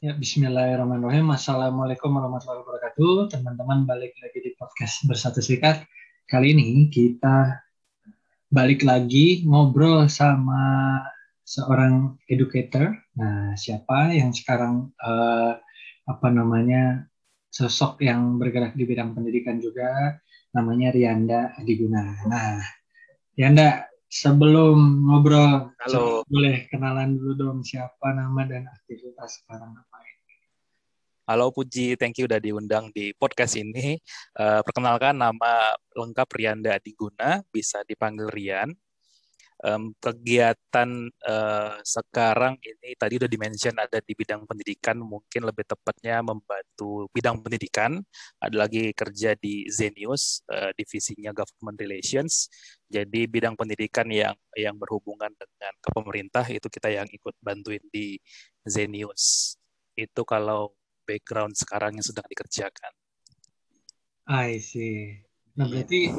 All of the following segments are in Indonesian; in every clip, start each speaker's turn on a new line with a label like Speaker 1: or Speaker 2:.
Speaker 1: Ya, Bismillahirrahmanirrahim. Assalamualaikum warahmatullahi wabarakatuh. Teman-teman balik lagi di podcast Bersatu Serikat. Kali ini kita balik lagi ngobrol sama seorang educator. Nah, siapa yang sekarang uh, apa namanya sosok yang bergerak di bidang pendidikan juga, namanya Rianda Adiguna. Nah, Rianda, sebelum ngobrol,
Speaker 2: Halo.
Speaker 1: boleh kenalan dulu dong siapa nama dan aktivitas sekarang
Speaker 2: Halo Puji, thank you udah diundang di podcast ini. Uh, perkenalkan nama lengkap Rianda Adiguna, bisa dipanggil Rian. Um, kegiatan uh, sekarang ini tadi udah dimention ada di bidang pendidikan, mungkin lebih tepatnya membantu bidang pendidikan. Ada lagi kerja di Zenius, uh, divisinya Government Relations. Jadi bidang pendidikan yang yang berhubungan dengan ke pemerintah itu kita yang ikut bantuin di Zenius. Itu kalau background sekarang yang sedang dikerjakan.
Speaker 1: I see. Nah berarti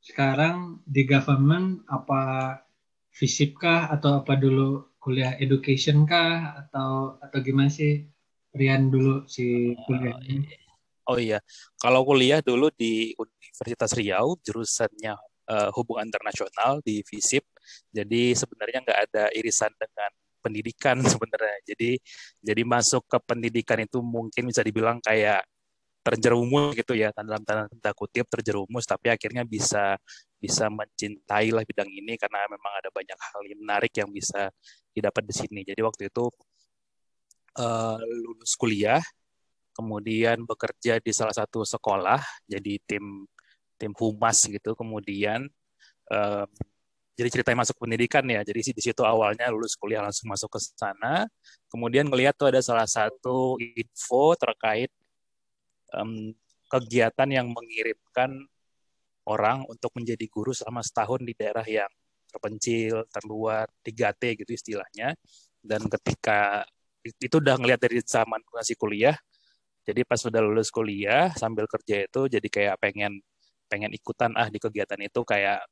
Speaker 1: sekarang di government apa fisip kah atau apa dulu kuliah education kah atau atau gimana sih Rian dulu si kuliah ini?
Speaker 2: Oh iya, kalau kuliah dulu di Universitas Riau jurusannya uh, hubungan internasional di FISIP. Jadi sebenarnya nggak ada irisan dengan pendidikan sebenarnya. Jadi jadi masuk ke pendidikan itu mungkin bisa dibilang kayak terjerumus gitu ya dalam tanda, tanda kutip terjerumus tapi akhirnya bisa bisa mencintai lah bidang ini karena memang ada banyak hal yang menarik yang bisa didapat di sini. Jadi waktu itu uh, lulus kuliah, kemudian bekerja di salah satu sekolah jadi tim tim humas gitu, kemudian uh, jadi cerita masuk pendidikan ya. Jadi di situ awalnya lulus kuliah langsung masuk ke sana. Kemudian ngelihat tuh ada salah satu info terkait um, kegiatan yang mengirimkan orang untuk menjadi guru selama setahun di daerah yang terpencil, terluar, 3T gitu istilahnya. Dan ketika itu udah ngelihat dari zaman masih kuliah, jadi pas sudah lulus kuliah sambil kerja itu jadi kayak pengen pengen ikutan ah di kegiatan itu kayak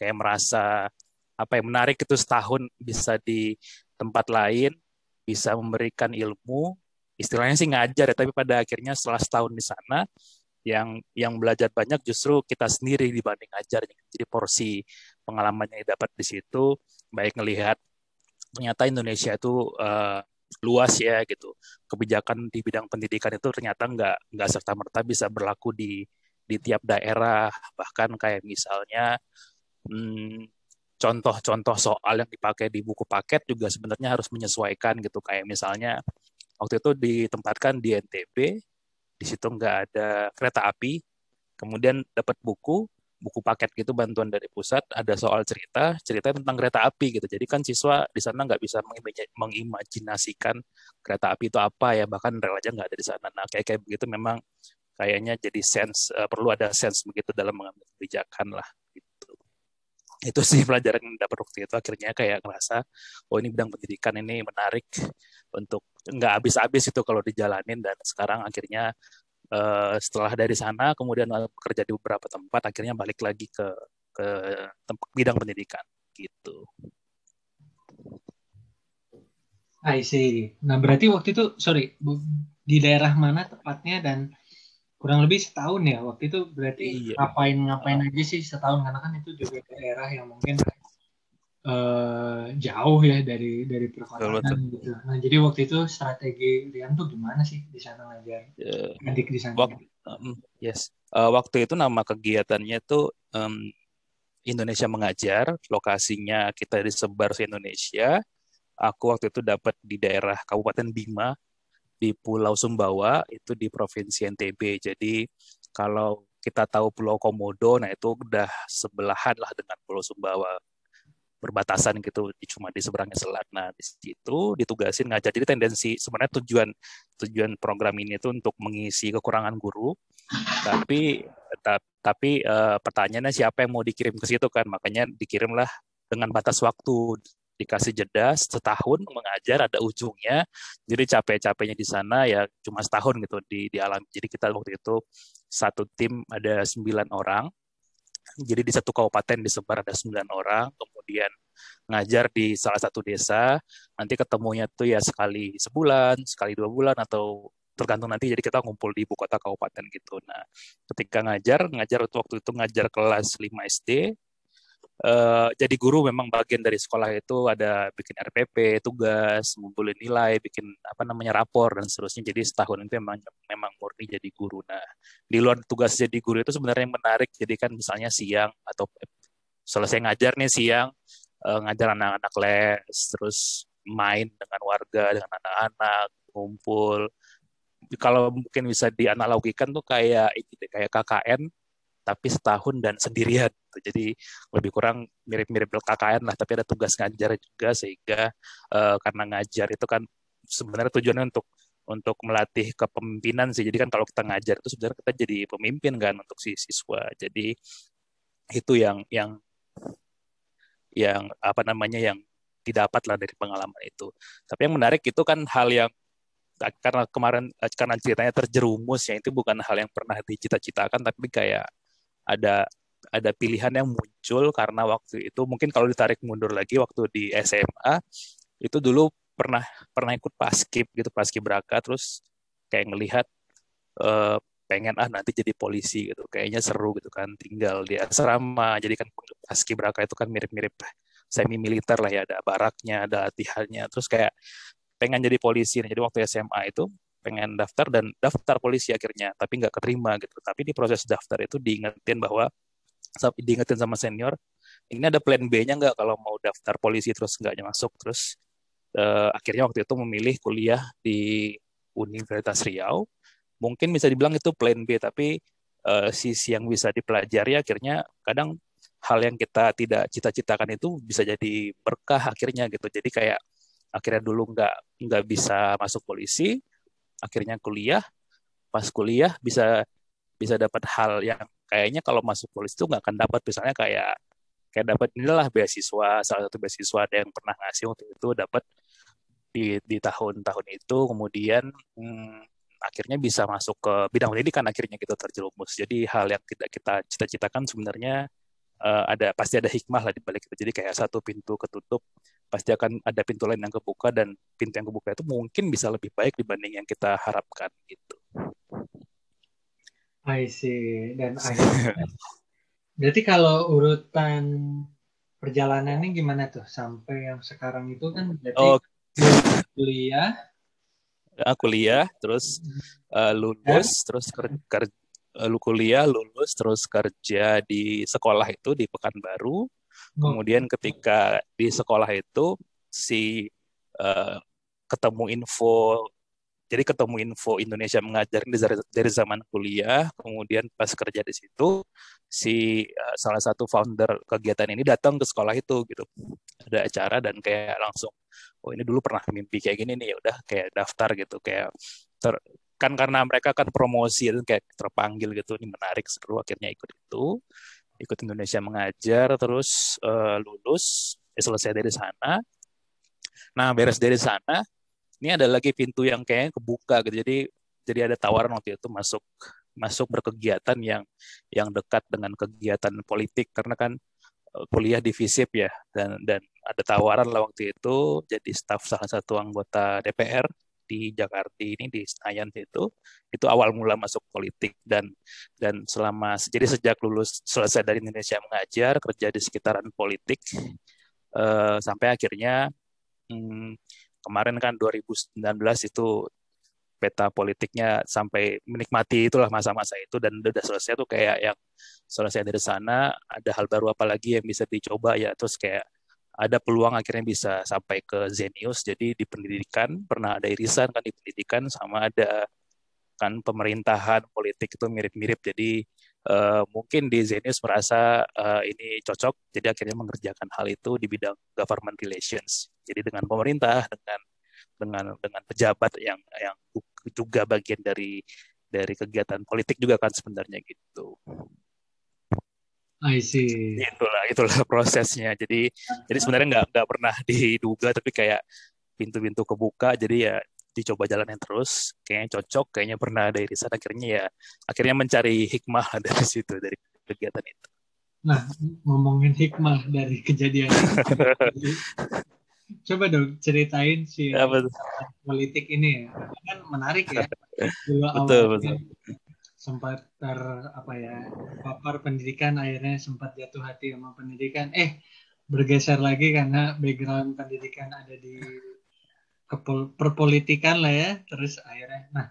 Speaker 2: kayak merasa apa yang menarik itu setahun bisa di tempat lain bisa memberikan ilmu. Istilahnya sih ngajar ya tapi pada akhirnya setelah setahun di sana yang yang belajar banyak justru kita sendiri dibanding ngajar. Jadi porsi pengalamannya yang dapat di situ baik ngelihat ternyata Indonesia itu uh, luas ya gitu. Kebijakan di bidang pendidikan itu ternyata nggak nggak serta merta bisa berlaku di di tiap daerah. Bahkan kayak misalnya Hmm, contoh-contoh soal yang dipakai di buku paket juga sebenarnya harus menyesuaikan gitu. Kayak misalnya waktu itu ditempatkan di NTB di situ nggak ada kereta api kemudian dapat buku buku paket gitu bantuan dari pusat ada soal cerita cerita tentang kereta api gitu. Jadi kan siswa di sana nggak bisa mengimajinasikan kereta api itu apa ya bahkan rel aja nggak ada di sana. Nah kayak kayak begitu memang kayaknya jadi sense uh, perlu ada sense begitu dalam mengambil kebijakan lah itu sih pelajaran yang dapat waktu itu akhirnya kayak ngerasa oh ini bidang pendidikan ini menarik untuk nggak habis-habis itu kalau dijalanin dan sekarang akhirnya uh, setelah dari sana kemudian bekerja di beberapa tempat akhirnya balik lagi ke ke tempat bidang pendidikan gitu.
Speaker 1: I see. Nah berarti waktu itu sorry di daerah mana tepatnya dan kurang lebih setahun ya waktu itu berarti iya. ngapain ngapain aja sih setahun karena kan itu juga daerah yang mungkin uh, jauh ya dari dari perkotaan gitu. Nah jadi waktu itu strategi Rian tuh gimana sih di sana ngajar uh, adik di sana?
Speaker 2: Waktu, um, yes, uh, waktu itu nama kegiatannya tuh um, Indonesia mengajar, lokasinya kita disebar se Indonesia. Aku waktu itu dapat di daerah Kabupaten Bima, di Pulau Sumbawa itu di Provinsi NTB. Jadi kalau kita tahu Pulau Komodo, nah itu udah sebelahan lah dengan Pulau Sumbawa berbatasan gitu cuma di seberangnya selat. Nah di situ ditugasin ngajar. Jadi tendensi sebenarnya tujuan tujuan program ini itu untuk mengisi kekurangan guru. Tapi ta, tapi uh, pertanyaannya siapa yang mau dikirim ke situ kan? Makanya dikirimlah dengan batas waktu dikasih jeda setahun mengajar ada ujungnya. Jadi capek-capeknya di sana ya cuma setahun gitu di di alam jadi kita waktu itu satu tim ada sembilan orang. Jadi di satu kabupaten disebar ada sembilan orang. Kemudian ngajar di salah satu desa. Nanti ketemunya tuh ya sekali sebulan sekali dua bulan atau tergantung nanti jadi kita ngumpul di ibu kota kabupaten gitu. Nah ketika ngajar ngajar waktu itu ngajar kelas 5 SD uh, jadi guru memang bagian dari sekolah itu ada bikin RPP, tugas, ngumpulin nilai, bikin apa namanya rapor dan seterusnya. Jadi setahun itu memang memang murni jadi guru. Nah, di luar tugas jadi guru itu sebenarnya yang menarik. Jadi kan misalnya siang atau selesai ngajar nih siang uh, ngajar anak-anak les, terus main dengan warga, dengan anak-anak, ngumpul. Kalau mungkin bisa dianalogikan tuh kayak kayak KKN tapi setahun dan sendirian. Gitu. Jadi lebih kurang mirip-mirip KKN lah, tapi ada tugas ngajar juga sehingga uh, karena ngajar itu kan sebenarnya tujuannya untuk untuk melatih kepemimpinan sih. Jadi kan kalau kita ngajar itu sebenarnya kita jadi pemimpin kan untuk si siswa. Jadi itu yang yang yang apa namanya yang didapat lah dari pengalaman itu. Tapi yang menarik itu kan hal yang karena kemarin karena ceritanya terjerumus ya itu bukan hal yang pernah dicita-citakan tapi kayak ada ada pilihan yang muncul karena waktu itu mungkin kalau ditarik mundur lagi waktu di SMA itu dulu pernah pernah ikut paskib gitu paskib braka terus kayak ngelihat uh, pengen ah nanti jadi polisi gitu. Kayaknya seru gitu kan tinggal di asrama. Jadi kan paskib braka itu kan mirip-mirip semi militer lah ya ada baraknya ada latihannya. Terus kayak pengen jadi polisi. Jadi waktu SMA itu pengen daftar dan daftar polisi akhirnya tapi nggak keterima gitu. Tapi di proses daftar itu diingetin bahwa diingetin sama senior ini ada plan B-nya nggak kalau mau daftar polisi? Terus nggak masuk. Terus uh, akhirnya waktu itu memilih kuliah di Universitas Riau. Mungkin bisa dibilang itu plan B tapi uh, sisi yang bisa dipelajari akhirnya kadang hal yang kita tidak cita-citakan itu bisa jadi berkah akhirnya gitu. Jadi kayak akhirnya dulu nggak nggak bisa masuk polisi akhirnya kuliah pas kuliah bisa bisa dapat hal yang kayaknya kalau masuk polisi itu nggak akan dapat. Misalnya kayak kayak dapat inilah beasiswa salah satu beasiswa ada yang pernah ngasih waktu itu dapat di di tahun-tahun itu. Kemudian hmm, akhirnya bisa masuk ke bidang pendidikan akhirnya gitu terjerumus. Jadi hal yang tidak kita cita-citakan sebenarnya uh, ada pasti ada hikmah lah di balik itu jadi kayak satu pintu ketutup pasti akan ada pintu lain yang kebuka dan pintu yang kebuka itu mungkin bisa lebih baik dibanding yang kita harapkan gitu.
Speaker 1: I see. Dan akhirnya, berarti kalau urutan perjalanannya gimana tuh sampai yang sekarang itu kan berarti oh. kuliah,
Speaker 2: ya, kuliah, terus uh, lulus, ya? terus kerja, lu kuliah, lulus, terus kerja di sekolah itu di Pekanbaru, Kemudian ketika di sekolah itu si uh, ketemu info jadi ketemu info Indonesia mengajar dari, dari zaman kuliah, kemudian pas kerja di situ si uh, salah satu founder kegiatan ini datang ke sekolah itu gitu. Ada acara dan kayak langsung oh ini dulu pernah mimpi kayak gini nih ya udah kayak daftar gitu. Kayak ter, kan karena mereka kan promosi itu kayak terpanggil gitu ini menarik seru akhirnya ikut itu. Ikut Indonesia mengajar terus uh, lulus ya selesai dari sana. Nah beres dari sana ini ada lagi pintu yang kayaknya kebuka gitu. Jadi jadi ada tawaran waktu itu masuk masuk berkegiatan yang yang dekat dengan kegiatan politik. Karena kan uh, kuliah di FISIP ya dan dan ada tawaran lah waktu itu jadi staf salah satu anggota DPR di Jakarta ini di Senayan itu itu awal mula masuk politik. Dan dan selama jadi sejak lulus selesai dari Indonesia mengajar kerja di sekitaran politik uh, sampai akhirnya hmm, kemarin kan 2019 itu peta politiknya sampai menikmati itulah masa-masa itu dan udah selesai tuh kayak yang selesai dari sana ada hal baru apa lagi yang bisa dicoba ya? Terus kayak ada peluang akhirnya bisa sampai ke Zenius. Jadi di pendidikan pernah ada irisan kan di pendidikan sama ada kan pemerintahan politik itu mirip-mirip. Jadi uh, mungkin di Zenius merasa uh, ini cocok, jadi akhirnya mengerjakan hal itu di bidang government relations. Jadi dengan pemerintah, dengan dengan dengan pejabat yang yang juga bagian dari dari kegiatan politik juga kan sebenarnya gitu.
Speaker 1: I see.
Speaker 2: Itulah itulah prosesnya. Jadi jadi sebenarnya nggak nggak pernah diduga tapi kayak pintu-pintu kebuka jadi ya dicoba jalannya terus kayaknya cocok kayaknya pernah ada irisan akhirnya ya akhirnya mencari hikmah dari situ dari kegiatan itu.
Speaker 1: Nah, ngomongin hikmah dari kejadian. Coba dong ceritain si ya, politik ini ya. Kan menarik ya.
Speaker 2: Dulu betul, betul.
Speaker 1: Sempat ter apa ya papar pendidikan akhirnya sempat jatuh hati sama pendidikan. Eh bergeser lagi karena background pendidikan ada di perpolitikan lah ya terus akhirnya. Nah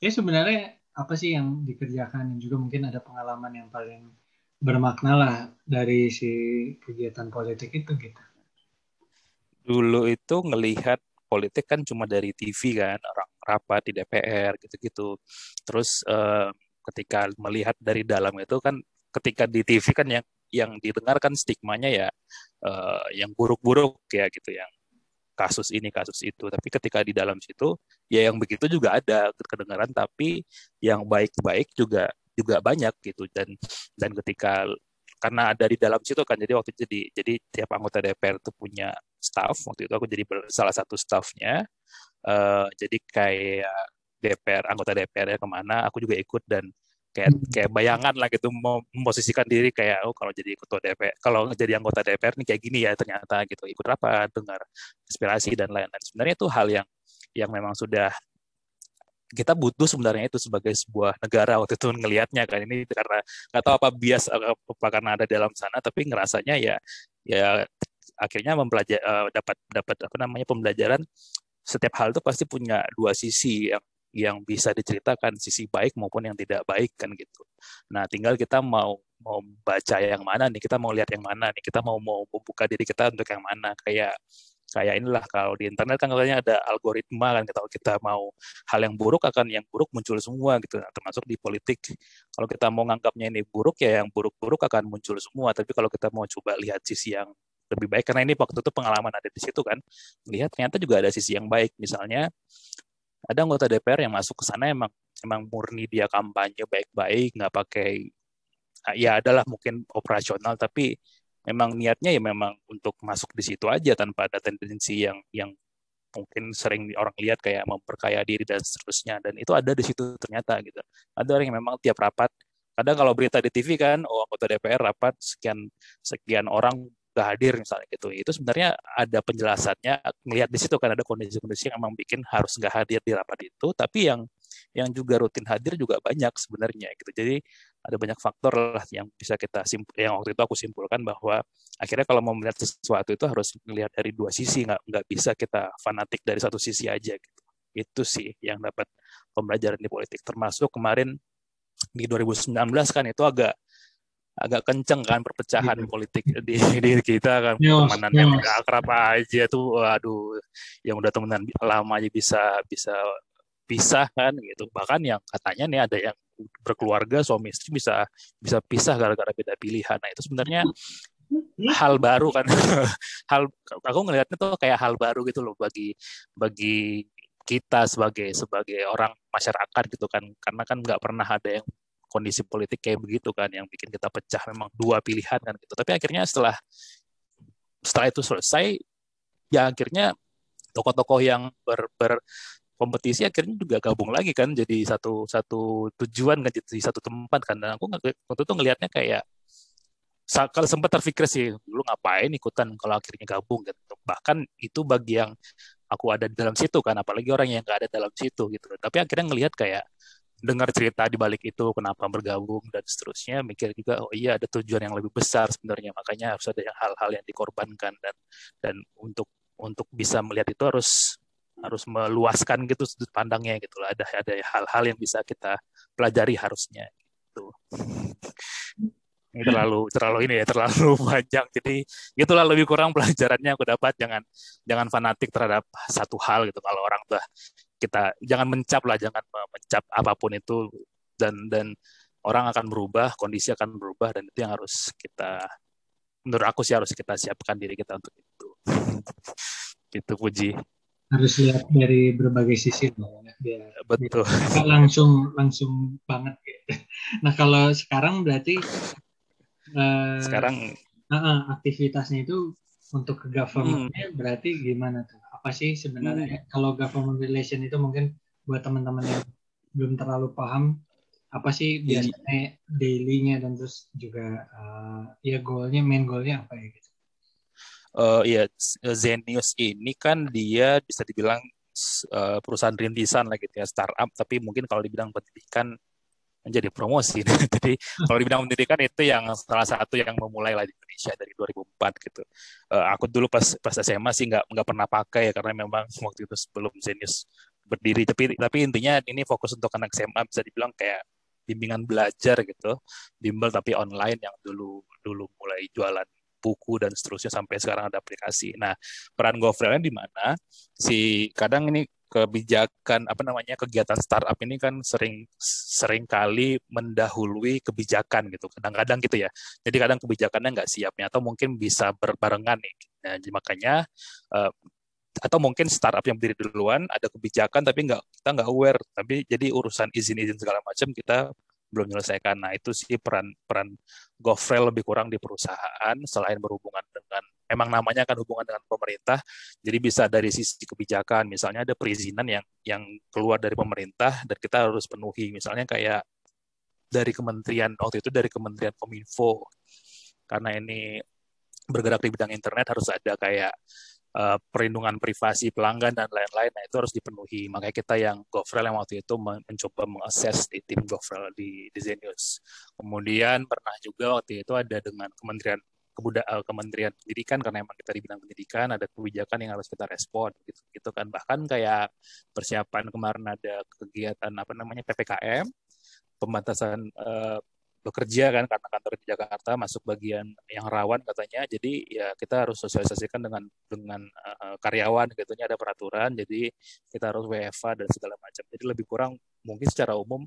Speaker 1: ya sebenarnya apa sih yang dikerjakan? Dan juga mungkin ada pengalaman yang paling bermakna lah dari si kegiatan politik itu gitu.
Speaker 2: Dulu itu ngelihat politik kan cuma dari TV kan, rapat di DPR gitu-gitu. Terus uh, ketika melihat dari dalam itu kan ketika di TV kan yang yang didengarkan stigmanya ya uh, yang buruk-buruk ya gitu yang kasus ini kasus itu tapi ketika di dalam situ ya yang begitu juga ada kedengaran tapi yang baik-baik juga juga banyak gitu dan dan ketika karena ada di dalam situ kan jadi waktu itu jadi jadi tiap anggota DPR itu punya staff waktu itu aku jadi salah satu staffnya uh, jadi kayak DPR anggota DPR ya ke mana aku juga ikut dan kayak hmm. kayak bayangan lah gitu memposisikan diri kayak oh kalau jadi ketua DPR kalau jadi anggota DPR nih kayak gini ya ternyata gitu ikut rapat dengar inspirasi dan lain-lain sebenarnya itu hal yang yang memang sudah kita butuh sebenarnya itu sebagai sebuah negara waktu itu ngelihatnya kan ini karena nggak tahu apa bias apa karena ada dalam sana tapi ngerasanya ya ya akhirnya mempelajari uh, dapat dapat apa namanya pembelajaran setiap hal itu pasti punya dua sisi yang yang bisa diceritakan sisi baik maupun yang tidak baik kan gitu. Nah, tinggal kita mau mau baca yang mana nih, kita mau lihat yang mana nih, kita mau mau membuka diri kita untuk yang mana kayak kayak inilah kalau di internet kan katanya ada algoritma kan kalau kita mau hal yang buruk akan yang buruk muncul semua gitu. Nah, termasuk di politik. Kalau kita mau nganggapnya ini buruk ya yang buruk-buruk akan muncul semua. Tapi kalau kita mau coba lihat sisi yang lebih baik karena ini waktu itu pengalaman ada di situ kan lihat ternyata juga ada sisi yang baik. Misalnya ada anggota DPR yang masuk ke sana emang emang murni dia kampanye baik-baik nggak pakai ya adalah mungkin operasional tapi memang niatnya ya memang untuk masuk di situ aja tanpa ada tendensi yang yang mungkin sering orang lihat kayak memperkaya diri dan seterusnya. Dan itu ada di situ ternyata gitu. Ada orang yang memang tiap rapat kadang kalau berita di TV kan oh anggota DPR rapat sekian sekian orang gak hadir misalnya gitu. Itu sebenarnya ada penjelasannya melihat di situ kan ada kondisi-kondisi yang memang bikin harus nggak hadir di rapat itu. Tapi yang yang juga rutin hadir juga banyak sebenarnya gitu. Jadi ada banyak faktor lah yang bisa kita simpul yang waktu itu aku simpulkan bahwa akhirnya kalau mau melihat sesuatu itu harus melihat dari dua sisi nggak nggak bisa kita fanatik dari satu sisi aja gitu itu sih yang dapat pembelajaran di politik termasuk kemarin di 2019 kan itu agak agak kenceng kan perpecahan yeah. politik di diri kita kan yes, temenan yes. yang udah akrab aja tuh aduh yang udah temenan lama aja bisa bisa pisah kan gitu bahkan yang katanya nih ada yang berkeluarga suami istri bisa bisa pisah gara-gara beda pilihan. Nah itu sebenarnya hal baru kan. Hal aku ngelihatnya tuh kayak hal baru gitu loh bagi bagi kita sebagai sebagai orang masyarakat gitu kan. Karena kan nggak pernah ada yang kondisi politik kayak begitu kan yang bikin kita pecah memang dua pilihan kan gitu. Tapi akhirnya setelah setelah itu selesai ya akhirnya tokoh-tokoh yang ber, ber kompetisi akhirnya juga gabung lagi kan jadi satu satu tujuan kan jadi satu tempat kan. Dan aku waktu itu ngelihatnya kayak kalau sempat terpikir sih dulu ngapain ikutan kalau akhirnya gabung? Gitu. Bahkan itu bagi yang aku ada di dalam situ kan apalagi orang yang nggak ada dalam situ gitu. Tapi akhirnya ngelihat kayak dengar cerita di balik itu kenapa bergabung dan seterusnya mikir juga oh iya ada tujuan yang lebih besar sebenarnya. Makanya harus ada hal-hal yang dikorbankan dan dan untuk untuk bisa melihat itu harus harus meluaskan gitu sudut pandangnya gitu loh. Ada ada hal-hal yang bisa kita pelajari harusnya gitu. Ini terlalu terlalu ini ya terlalu panjang. Jadi itulah lebih kurang pelajarannya aku dapat. Jangan jangan fanatik terhadap satu hal gitu. Kalau orang tuh kita jangan mencap lah jangan mencap apa pun itu. Dan dan orang akan berubah kondisi akan berubah dan itu yang harus kita menurut aku sih harus kita siapkan diri kita untuk itu. Itu puji
Speaker 1: harus lihat dari berbagai sisi loh ya biar
Speaker 2: betul
Speaker 1: biar langsung langsung banget gitu. nah kalau sekarang berarti
Speaker 2: uh, sekarang
Speaker 1: uh, aktivitasnya itu untuk ke governmentnya hmm. berarti gimana tuh apa sih sebenarnya hmm. kalau government relation itu mungkin buat teman-teman yang belum terlalu paham apa sih biasanya dailynya dan terus juga uh, ya goalnya main goalnya apa ya gitu
Speaker 2: uh, ya Zenius ini kan dia bisa dibilang uh, perusahaan rintisan lah gitu ya startup tapi mungkin kalau di bidang pendidikan menjadi promosi. Jadi kalau di bidang pendidikan itu yang salah satu yang memulai lah di Indonesia dari 2004 gitu. Uh, aku dulu pas pas SMA sih nggak nggak pernah pakai ya karena memang waktu itu sebelum Zenius berdiri. Tapi tapi intinya ini fokus untuk anak SMA bisa dibilang kayak bimbingan belajar gitu, bimbel tapi online yang dulu dulu mulai jualan buku dan seterusnya sampai sekarang ada aplikasi. Nah, peran GoFrail di mana? Si kadang ini kebijakan apa namanya kegiatan startup ini kan sering sering kali mendahului kebijakan gitu. Kadang-kadang gitu ya. Jadi kadang kebijakannya nggak siapnya atau mungkin bisa berbarengan nih. Nah, makanya uh, atau mungkin startup yang berdiri duluan ada kebijakan tapi nggak kita nggak aware. Tapi jadi urusan izin-izin segala macam kita belum menyelesaikan. Nah itu sih peran peran GoFrail lebih kurang di perusahaan selain berhubungan dengan memang namanya kan hubungan dengan pemerintah. Jadi bisa dari sisi kebijakan, misalnya ada perizinan yang yang keluar dari pemerintah dan kita harus penuhi. Misalnya kayak dari kementerian waktu itu dari Kementerian Kominfo karena ini bergerak di bidang internet harus ada kayak uh, perlindungan privasi pelanggan dan lain-lain. Nah itu harus dipenuhi. Makanya kita yang GoFrail yang waktu itu mencoba mengakses di tim GoFrail di, di Zenius. Kemudian pernah juga waktu itu ada dengan Kementerian Kebuda uh, Kementerian Pendidikan karena memang kita di bidang pendidikan ada kebijakan yang harus kita respon gitu gitu kan bahkan kayak persiapan kemarin ada kegiatan apa namanya PPKM pembatasan uh, bekerja kan karena kantor di Jakarta masuk bagian yang rawan katanya. Jadi ya kita harus sosialisasikan dengan dengan uh, karyawan gitu ada peraturan jadi kita harus WFA dan segala macam. Jadi lebih kurang mungkin secara umum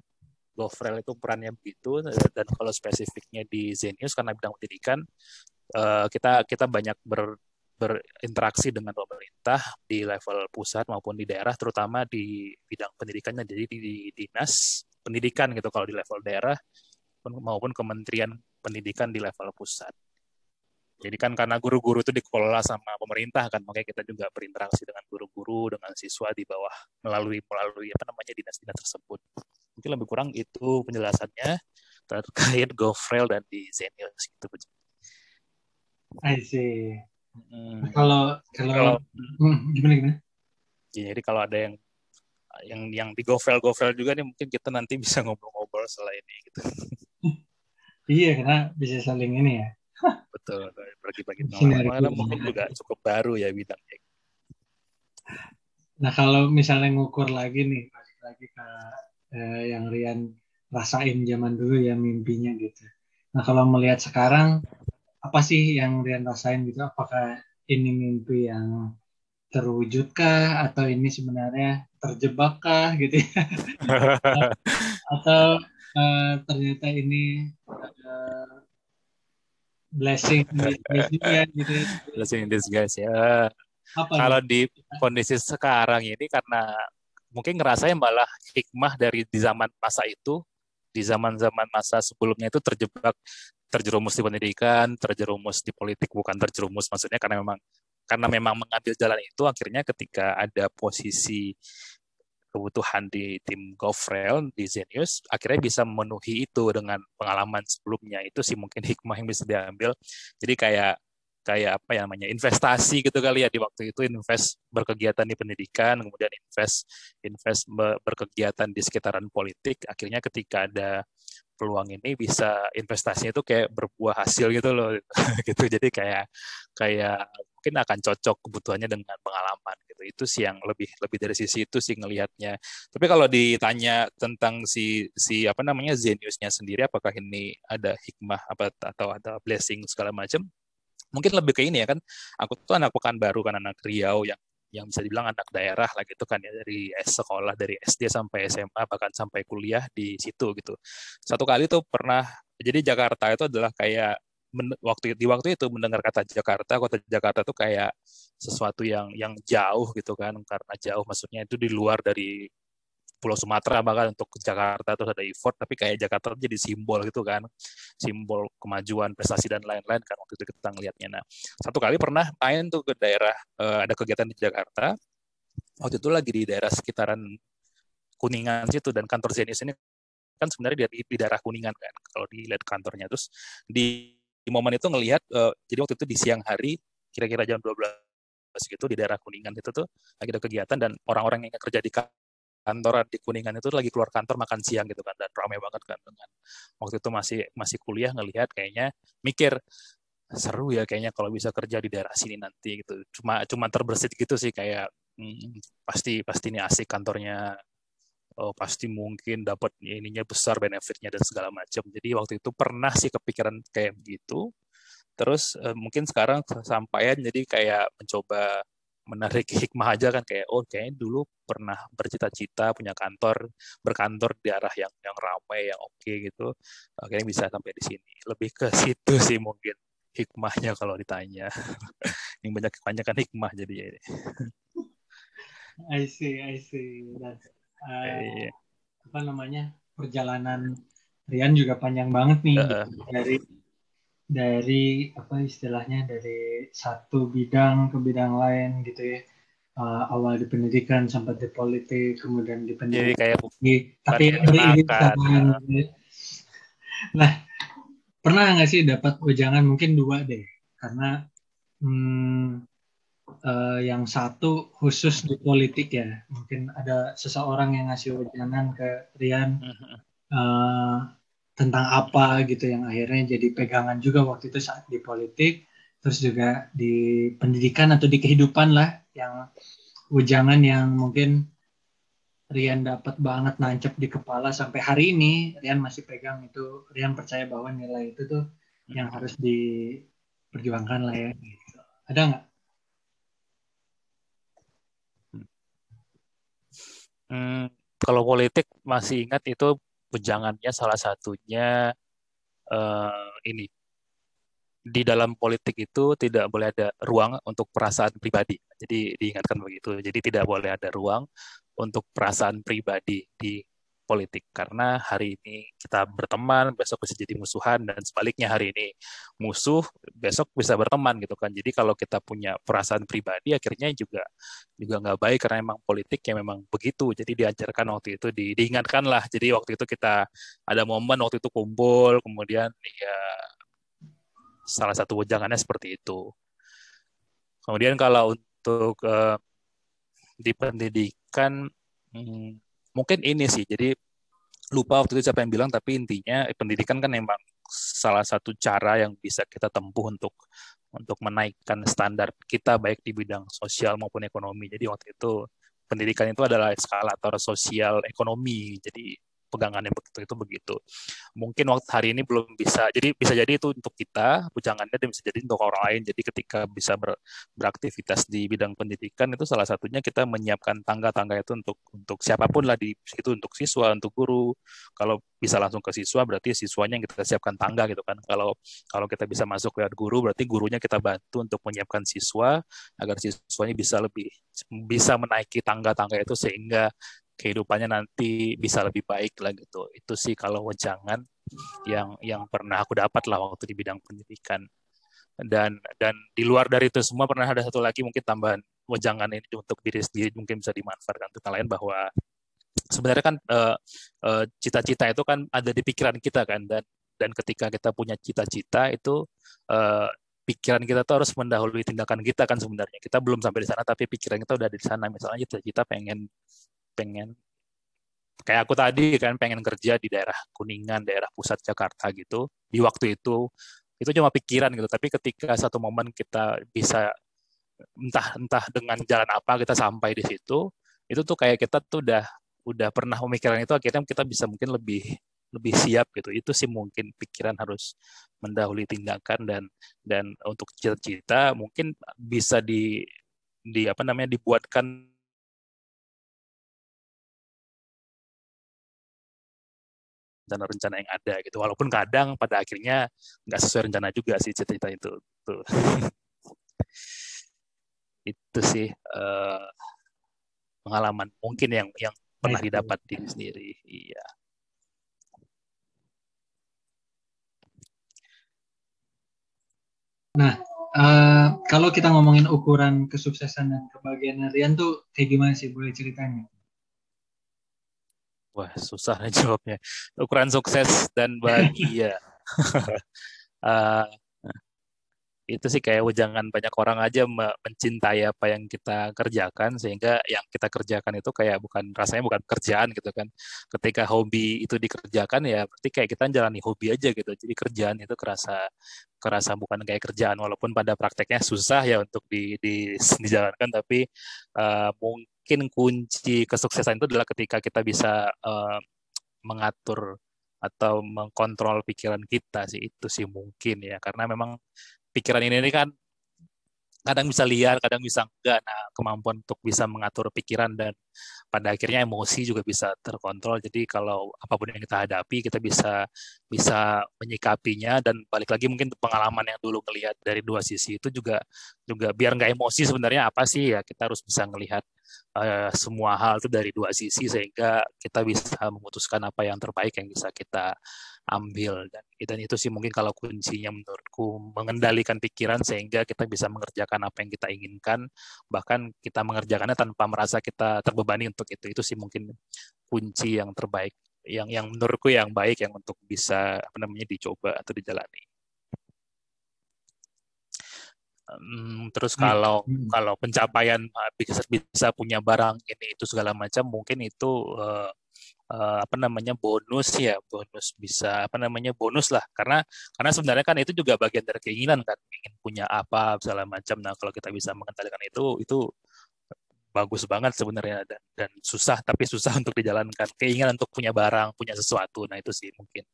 Speaker 2: GoFrail itu perannya begitu. Dan kalau spesifiknya di Zenius karena bidang pendidikan uh, kita kita banyak ber berinteraksi dengan pemerintah di level pusat maupun di daerah terutama di bidang pendidikannya. Jadi di, di dinas pendidikan gitu kalau di level daerah maupun Kementerian Pendidikan di level pusat. Jadi kan karena guru-guru itu dikelola sama pemerintah kan, makanya kita juga berinteraksi dengan guru-guru, dengan siswa di bawah melalui melalui apa namanya dinas-dinas tersebut. Mungkin lebih kurang itu penjelasannya terkait GoFrail dan di Zenius gitu.
Speaker 1: I see. Hmm. Kalau kalau, hmm, gimana gimana?
Speaker 2: Ya, jadi kalau ada yang yang yang di GoFrail GoFrail juga nih mungkin kita nanti bisa ngobrol-ngobrol setelah ini gitu.
Speaker 1: iya karena bisa saling ini ya.
Speaker 2: Betul, bagi-bagi pengalaman mungkin juga cukup baru ya bidangnya.
Speaker 1: Nah kalau misalnya ngukur lagi nih, balik lagi ke eh, yang Rian rasain zaman dulu ya mimpinya gitu. Nah kalau melihat sekarang, apa sih yang Rian rasain gitu? Apakah ini mimpi yang terwujudkah atau ini sebenarnya terjebakkah gitu ya? atau uh, ternyata ini uh, blessing
Speaker 2: ya gitu ya. blessing in disguise ya Apa kalau di kondisi sekarang ini karena mungkin ngerasanya malah hikmah dari di zaman masa itu di zaman-zaman masa sebelumnya itu terjebak terjerumus di pendidikan, terjerumus di politik bukan terjerumus maksudnya karena memang karena memang mengambil jalan itu akhirnya ketika ada posisi kebutuhan di tim GoFrail di Zenius akhirnya bisa memenuhi itu dengan pengalaman sebelumnya. Itu sih mungkin hikmah yang bisa diambil. Jadi kayak kayak apa ya namanya investasi gitu kali ya di waktu itu. Invest berkegiatan di pendidikan kemudian invest invest berkegiatan di sekitaran politik. Akhirnya ketika ada peluang ini bisa investasinya itu kayak berbuah hasil gitu loh gitu. Jadi kayak kayak mungkin akan cocok kebutuhannya dengan pengalaman gitu. Itu sih yang lebih lebih dari sisi itu sih ngelihatnya. Tapi kalau ditanya tentang si si apa namanya Zeniusnya sendiri apakah ini ada hikmah apa atau ada blessing segala macam? Mungkin lebih ke ini ya kan aku tuh anak pekan baru kan anak Riau yang yang bisa dibilang anak daerah lah gitu kan ya dari sekolah dari SD sampai SMA bahkan sampai kuliah di situ gitu. Satu kali tuh pernah jadi Jakarta itu adalah kayak waktu di waktu itu mendengar kata Jakarta, kota Jakarta tuh kayak sesuatu yang yang jauh gitu kan karena jauh maksudnya itu di luar dari Pulau Sumatera bahkan untuk Jakarta terus ada effort tapi kayak Jakarta jadi simbol gitu kan. Simbol kemajuan prestasi dan lain-lain kan waktu itu kita ngelihatnya nah satu kali pernah main tuh ke daerah uh, ada kegiatan di Jakarta. Waktu itu lagi di daerah sekitaran Kuningan situ dan kantor Zenius ini kan sebenarnya di, di daerah kuningan kan kalau dilihat kantornya. Terus di, di momen itu ngelihat uh, jadi waktu itu di siang hari kira-kira jam 12 gitu di daerah kuningan itu tuh lagi ada kegiatan dan orang-orang yang kerja di kantor di kuningan itu lagi keluar kantor makan siang gitu kan dan ramai banget kan dengan waktu itu masih masih kuliah ngelihat kayaknya mikir seru ya kayaknya kalau bisa kerja di daerah sini nanti gitu cuma cuma terbersit gitu sih kayak hmm, pasti pasti ini asik kantornya oh, pasti mungkin dapat ininya besar benefitnya dan segala macam. Jadi waktu itu pernah sih kepikiran kayak begitu. Terus uh, mungkin sekarang sampaian jadi kayak mencoba menarik hikmah aja kan kayak oh kayaknya dulu pernah bercita-cita punya kantor berkantor di arah yang yang ramai yang oke okay gitu. Akhirnya bisa sampai di sini. Lebih ke situ sih mungkin hikmahnya kalau ditanya. Yang banyak kebanyakan hikmah jadi ini.
Speaker 1: I see I see. Dan uh, apa namanya perjalanan Rian juga panjang banget nih. Uh, dari dari apa istilahnya dari satu bidang ke bidang lain gitu ya. Uh, awal di pendidikan sampai di politik kemudian di pendidikan
Speaker 2: Jadi kayak
Speaker 1: di, tapi ini nah pernah nggak sih dapat wejangan mungkin dua deh? Karena hmm, uh, yang satu khusus di politik ya. Mungkin ada seseorang yang ngasih wejangan ke Rian. Uh, tentang apa gitu yang akhirnya jadi pegangan juga waktu itu saat di politik terus juga di pendidikan atau di kehidupan lah yang wejangan yang mungkin Rian dapat banget nancep di kepala sampai hari ini. Rian masih pegang itu. Rian percaya bahwa nilai itu tuh yang harus diperjuangkan lah ya gitu. ada nggak?
Speaker 2: Hmm, kalau politik masih ingat itu pejangannya salah satunya uh, ini di dalam politik itu tidak boleh ada ruang untuk perasaan pribadi. Jadi diingatkan begitu. Jadi tidak boleh ada ruang untuk perasaan pribadi di politik. Karena hari ini kita berteman besok bisa jadi musuhan dan sebaliknya hari ini musuh besok bisa berteman gitu kan. Jadi kalau kita punya perasaan pribadi akhirnya juga juga nggak baik karena memang politik yang memang begitu. Jadi diajarkan waktu itu di, diingatkan lah. Jadi waktu itu kita ada momen waktu itu kumpul kemudian ya salah satu wejangannya seperti itu. Kemudian kalau untuk uh, di pendidikan hmm, mungkin ini sih jadi lupa waktu itu siapa yang bilang tapi intinya pendidikan kan memang salah satu cara yang bisa kita tempuh untuk untuk menaikkan standar kita baik di bidang sosial maupun ekonomi. Jadi waktu itu pendidikan itu adalah eskalator sosial ekonomi. Jadi pegangannya begitu itu begitu. Mungkin waktu hari ini belum bisa. Jadi bisa jadi itu untuk kita bujangannya dan bisa jadi untuk orang lain. Jadi ketika bisa ber, beraktivitas di bidang pendidikan itu salah satunya kita menyiapkan tangga-tangga itu untuk untuk siapa pun lah di situ untuk siswa, untuk guru. Kalau bisa langsung ke siswa berarti siswanya yang kita siapkan tangga gitu kan. Kalau kalau kita bisa masuk lewat guru berarti gurunya kita bantu untuk menyiapkan siswa agar siswanya bisa lebih bisa menaiki tangga-tangga itu sehingga kehidupannya nanti bisa lebih baik lah gitu. Itu sih kalau wejangan yang yang pernah aku dapat lah waktu di bidang pendidikan. Dan dan di luar dari itu semua pernah ada satu lagi mungkin tambahan wejangan ini untuk diri sendiri mungkin bisa dimanfaatkan untuk lain bahwa sebenarnya kan uh, uh, cita-cita itu kan ada di pikiran kita kan dan dan ketika kita punya cita-cita itu uh, pikiran kita tuh harus mendahului tindakan kita kan sebenarnya kita belum sampai di sana tapi pikiran kita udah di sana misalnya cita-cita pengen pengen kayak aku tadi kan pengen kerja di daerah Kuningan, daerah pusat Jakarta gitu. Di waktu itu itu cuma pikiran gitu, tapi ketika satu momen kita bisa entah entah dengan jalan apa kita sampai di situ, itu tuh kayak kita tuh udah udah pernah memikirkan itu akhirnya kita bisa mungkin lebih lebih siap gitu. Itu sih mungkin pikiran harus mendahului tindakan dan dan untuk cita-cita mungkin bisa di di apa namanya dibuatkan rencana-rencana yang ada gitu. Walaupun kadang pada akhirnya nggak sesuai rencana juga sih cerita itu. Tuh. itu sih uh, pengalaman mungkin yang yang pernah didapat diri sendiri. Iya.
Speaker 1: Nah, uh, kalau kita ngomongin ukuran kesuksesan dan kebahagiaan Rian tuh kayak gimana sih? Boleh ceritanya?
Speaker 2: Wah susah nih jawabnya. Ukuran sukses dan bahagia. uh, itu sih kayak jangan banyak orang aja mencintai apa yang kita kerjakan sehingga yang kita kerjakan itu kayak bukan rasanya bukan kerjaan gitu kan. Ketika hobi itu dikerjakan ya berarti kayak kita jalani hobi aja gitu. Jadi kerjaan itu kerasa kerasa bukan kayak kerjaan walaupun pada prakteknya susah ya untuk di, di dijalankan tapi uh, mungkin kunci kesuksesan itu adalah ketika kita bisa uh, mengatur atau mengkontrol pikiran kita sih. Itu sih mungkin ya karena memang pikiran ini, ini kan kadang bisa liar, kadang bisa enggak. Nah, kemampuan untuk bisa mengatur pikiran dan pada akhirnya emosi juga bisa terkontrol. Jadi kalau apa pun yang kita hadapi, kita bisa bisa menyikapinya. Dan balik lagi mungkin pengalaman yang dulu melihat dari dua sisi itu juga juga biar nggak emosi sebenarnya apa sih ya kita harus bisa melihat uh, semua hal itu dari dua sisi sehingga kita bisa memutuskan apa yang terbaik yang bisa kita ambil. Dan dan itu sih mungkin kalau kuncinya menurutku mengendalikan pikiran sehingga kita bisa mengerjakan apa yang kita inginkan. Bahkan kita mengerjakannya tanpa merasa kita terbebani untuk itu itu sih mungkin kunci yang terbaik yang yang menurutku yang baik yang untuk bisa apa namanya dicoba atau dijalani Um, terus hmm. kalau hmm. kalau pencapaian bisa bisa punya barang ini itu segala macam mungkin itu uh, uh, apa namanya bonus ya bonus bisa apa namanya bonus lah karena karena sebenarnya kan itu juga bagian dari keinginan kan ingin punya apa segala macam nah kalau kita bisa mengendalikan itu itu bagus banget sebenarnya dan dan susah tapi susah untuk dijalankan keinginan untuk punya barang punya sesuatu nah itu sih mungkin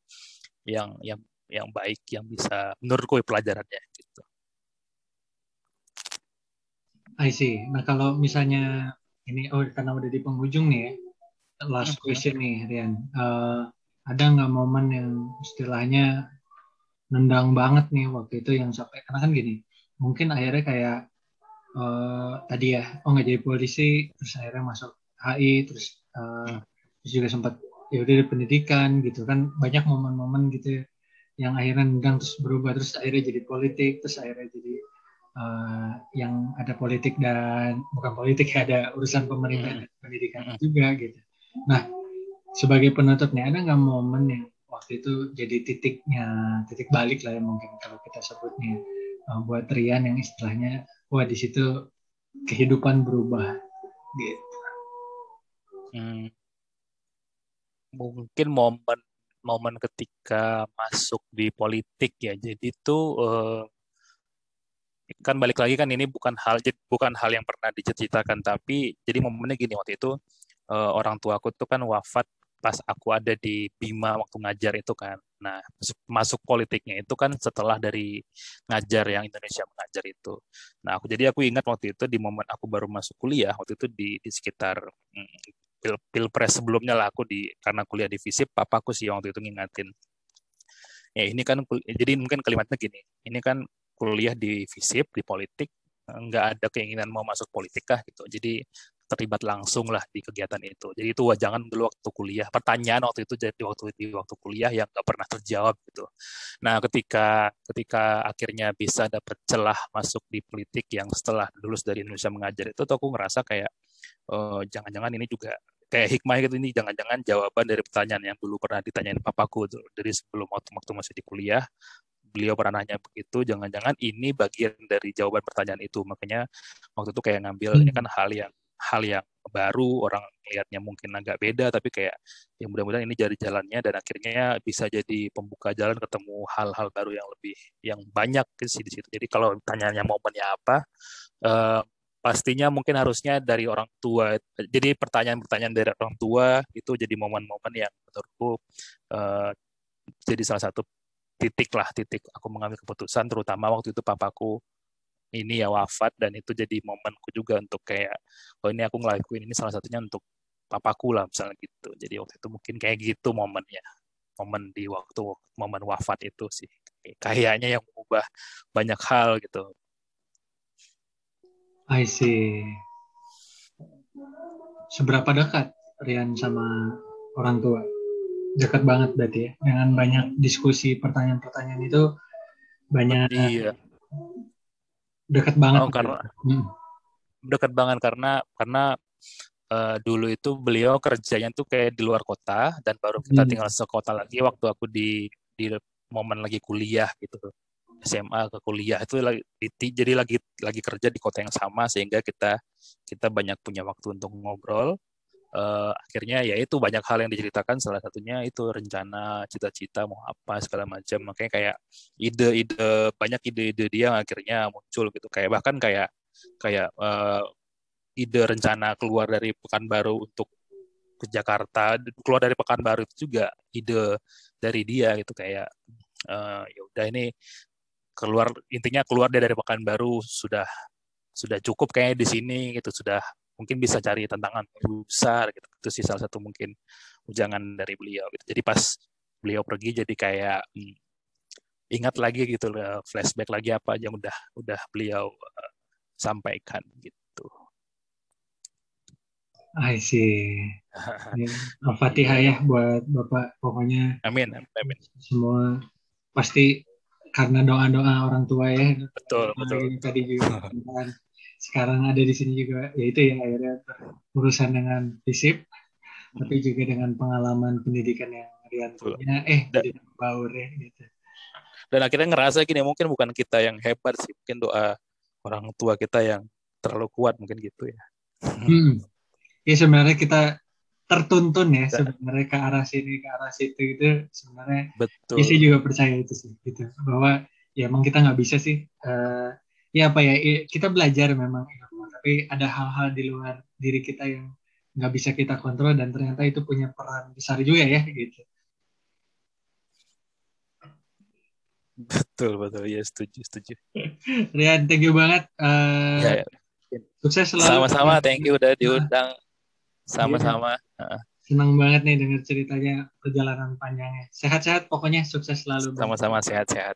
Speaker 2: yang yang yang baik yang bisa menurutku pelajarannya gitu.
Speaker 1: I see. Nah kalau misalnya ini oh karena udah di penghujung nih ya, last question nih Rian. Uh, ada nggak momen yang istilahnya nendang banget nih waktu itu yang sampai karena kan gini, mungkin akhirnya kayak uh, tadi ya, oh nggak jadi polisi, terus akhirnya masuk HI, terus uh, terus juga sempat ya udah di pendidikan gitu kan banyak momen-momen gitu ya, yang akhirnya nendang terus berubah terus akhirnya jadi politik terus akhirnya jadi uh, yang ada politik dan bukan politik ada urusan pemerintah dan pendidikan juga gitu. Nah, sebagai penutupnya ada nggak momen yang waktu itu jadi titiknya, titik balik lah ya mungkin kalau kita sebutnya uh, buat Rian yang istilahnya, wah di situ kehidupan berubah gitu.
Speaker 2: Hmm. Mungkin momen momen ketika masuk di politik ya. Jadi itu uh, kan balik lagi kan ini bukan hal bukan hal yang pernah diceritakan tapi jadi momennya gini waktu itu uh, orang tua aku tuh kan wafat pas aku ada di Bima waktu ngajar itu kan. Nah, masuk politiknya itu kan setelah dari ngajar yang Indonesia mengajar itu. Nah, aku jadi aku ingat waktu itu di momen aku baru masuk kuliah, waktu itu di, di sekitar hmm, pil, pilpres sebelumnya lah aku di karena kuliah di FISIP, papaku sih waktu itu ngingatin. Ya ini kan jadi mungkin kalimatnya gini, ini kan kuliah di FISIP di politik nggak ada keinginan mau masuk politik kah gitu. Jadi terlibat langsung lah di kegiatan itu. Jadi itu jangan dulu waktu kuliah. Pertanyaan waktu itu jadi waktu di waktu kuliah yang nggak pernah terjawab gitu. Nah ketika ketika akhirnya bisa dapat celah masuk di politik yang setelah lulus dari Indonesia mengajar itu, tuh aku ngerasa kayak eh, jangan-jangan ini juga kayak hikmah gitu ini jangan-jangan jawaban dari pertanyaan yang dulu pernah ditanyain papaku tuh dari sebelum waktu waktu masih di kuliah beliau pernah nanya begitu jangan-jangan ini bagian dari jawaban pertanyaan itu makanya waktu itu kayak ngambil hmm. ini kan hal yang hal yang baru orang lihatnya mungkin agak beda tapi kayak yang mudah-mudahan ini jadi jalannya dan akhirnya bisa jadi pembuka jalan ketemu hal-hal baru yang lebih yang banyak sih di situ. Jadi kalau tanyanya momennya apa uh, pastinya mungkin harusnya dari orang tua jadi pertanyaan-pertanyaan dari orang tua itu jadi momen-momen yang menurutku uh, jadi salah satu titik lah titik aku mengambil keputusan terutama waktu itu papaku ini ya wafat dan itu jadi momenku juga untuk kayak oh ini aku ngelakuin ini salah satunya untuk papaku lah misalnya gitu. Jadi waktu itu mungkin kayak gitu momennya momen di waktu momen wafat itu sih. Kayaknya yang mengubah banyak hal gitu.
Speaker 1: I see. Seberapa dekat Rian sama orang tua? Dekat banget berarti ya. Dengan banyak diskusi pertanyaan-pertanyaan itu banyak iya
Speaker 2: dekat banget oh, karena hmm. dekat banget karena karena uh, dulu itu beliau kerjanya tuh kayak di luar kota dan baru kita hmm. tinggal sekota lagi waktu aku di di momen lagi kuliah gitu SMA ke kuliah itu lagi jadi lagi lagi kerja di kota yang sama sehingga kita kita banyak punya waktu untuk ngobrol uh, akhirnya ya itu banyak hal yang diceritakan. Salah satunya itu rencana cita-cita mau apa segala macam. Makanya kayak ide-ide banyak ide-ide dia yang akhirnya muncul gitu. Kayak bahkan kayak kayak uh, ide rencana keluar dari Pekanbaru untuk ke Jakarta keluar dari Pekanbaru itu juga ide dari dia gitu. Kayak uh, ya udah ini keluar intinya keluar dia dari Pekanbaru sudah sudah cukup kayaknya di sini gitu. Sudah mungkin bisa cari tantangan besar gitu itu sih salah satu mungkin ujangan dari beliau gitu jadi pas beliau pergi jadi kayak hmm, ingat lagi gitu flashback lagi apa aja yang udah udah beliau uh, sampaikan gitu
Speaker 1: I see. Al-Fatihah ya buat Bapak pokoknya.
Speaker 2: Amin, amin.
Speaker 1: Semua pasti karena doa-doa orang tua ya.
Speaker 2: Betul, betul.
Speaker 1: Tadi juga sekarang ada di sini juga ya itu ya akhirnya urusan dengan fisip hmm. tapi juga dengan pengalaman pendidikan yang Rian punya eh dan, baur ya gitu.
Speaker 2: Dan akhirnya ngerasa gini mungkin bukan kita yang hebat sih, mungkin doa orang tua kita yang terlalu kuat mungkin gitu ya.
Speaker 1: Hmm ya sebenarnya kita tertuntun ya sebenarnya ke arah sini ke arah situ itu sebenarnya
Speaker 2: betul
Speaker 1: ya, saya juga percaya itu sih gitu bahwa ya emang kita nggak bisa sih uh, ya apa ya kita belajar memang tapi ada hal-hal di luar diri kita yang nggak bisa kita kontrol dan ternyata itu punya peran besar juga ya gitu
Speaker 2: betul betul ya setuju setuju
Speaker 1: Rian thank you banget uh, ya, ya. sukses selalu
Speaker 2: sama-sama thank you udah diundang sama-sama.
Speaker 1: Ya. Senang banget nih dengar ceritanya perjalanan panjangnya. Sehat-sehat pokoknya sukses selalu.
Speaker 2: Sama-sama sehat-sehat.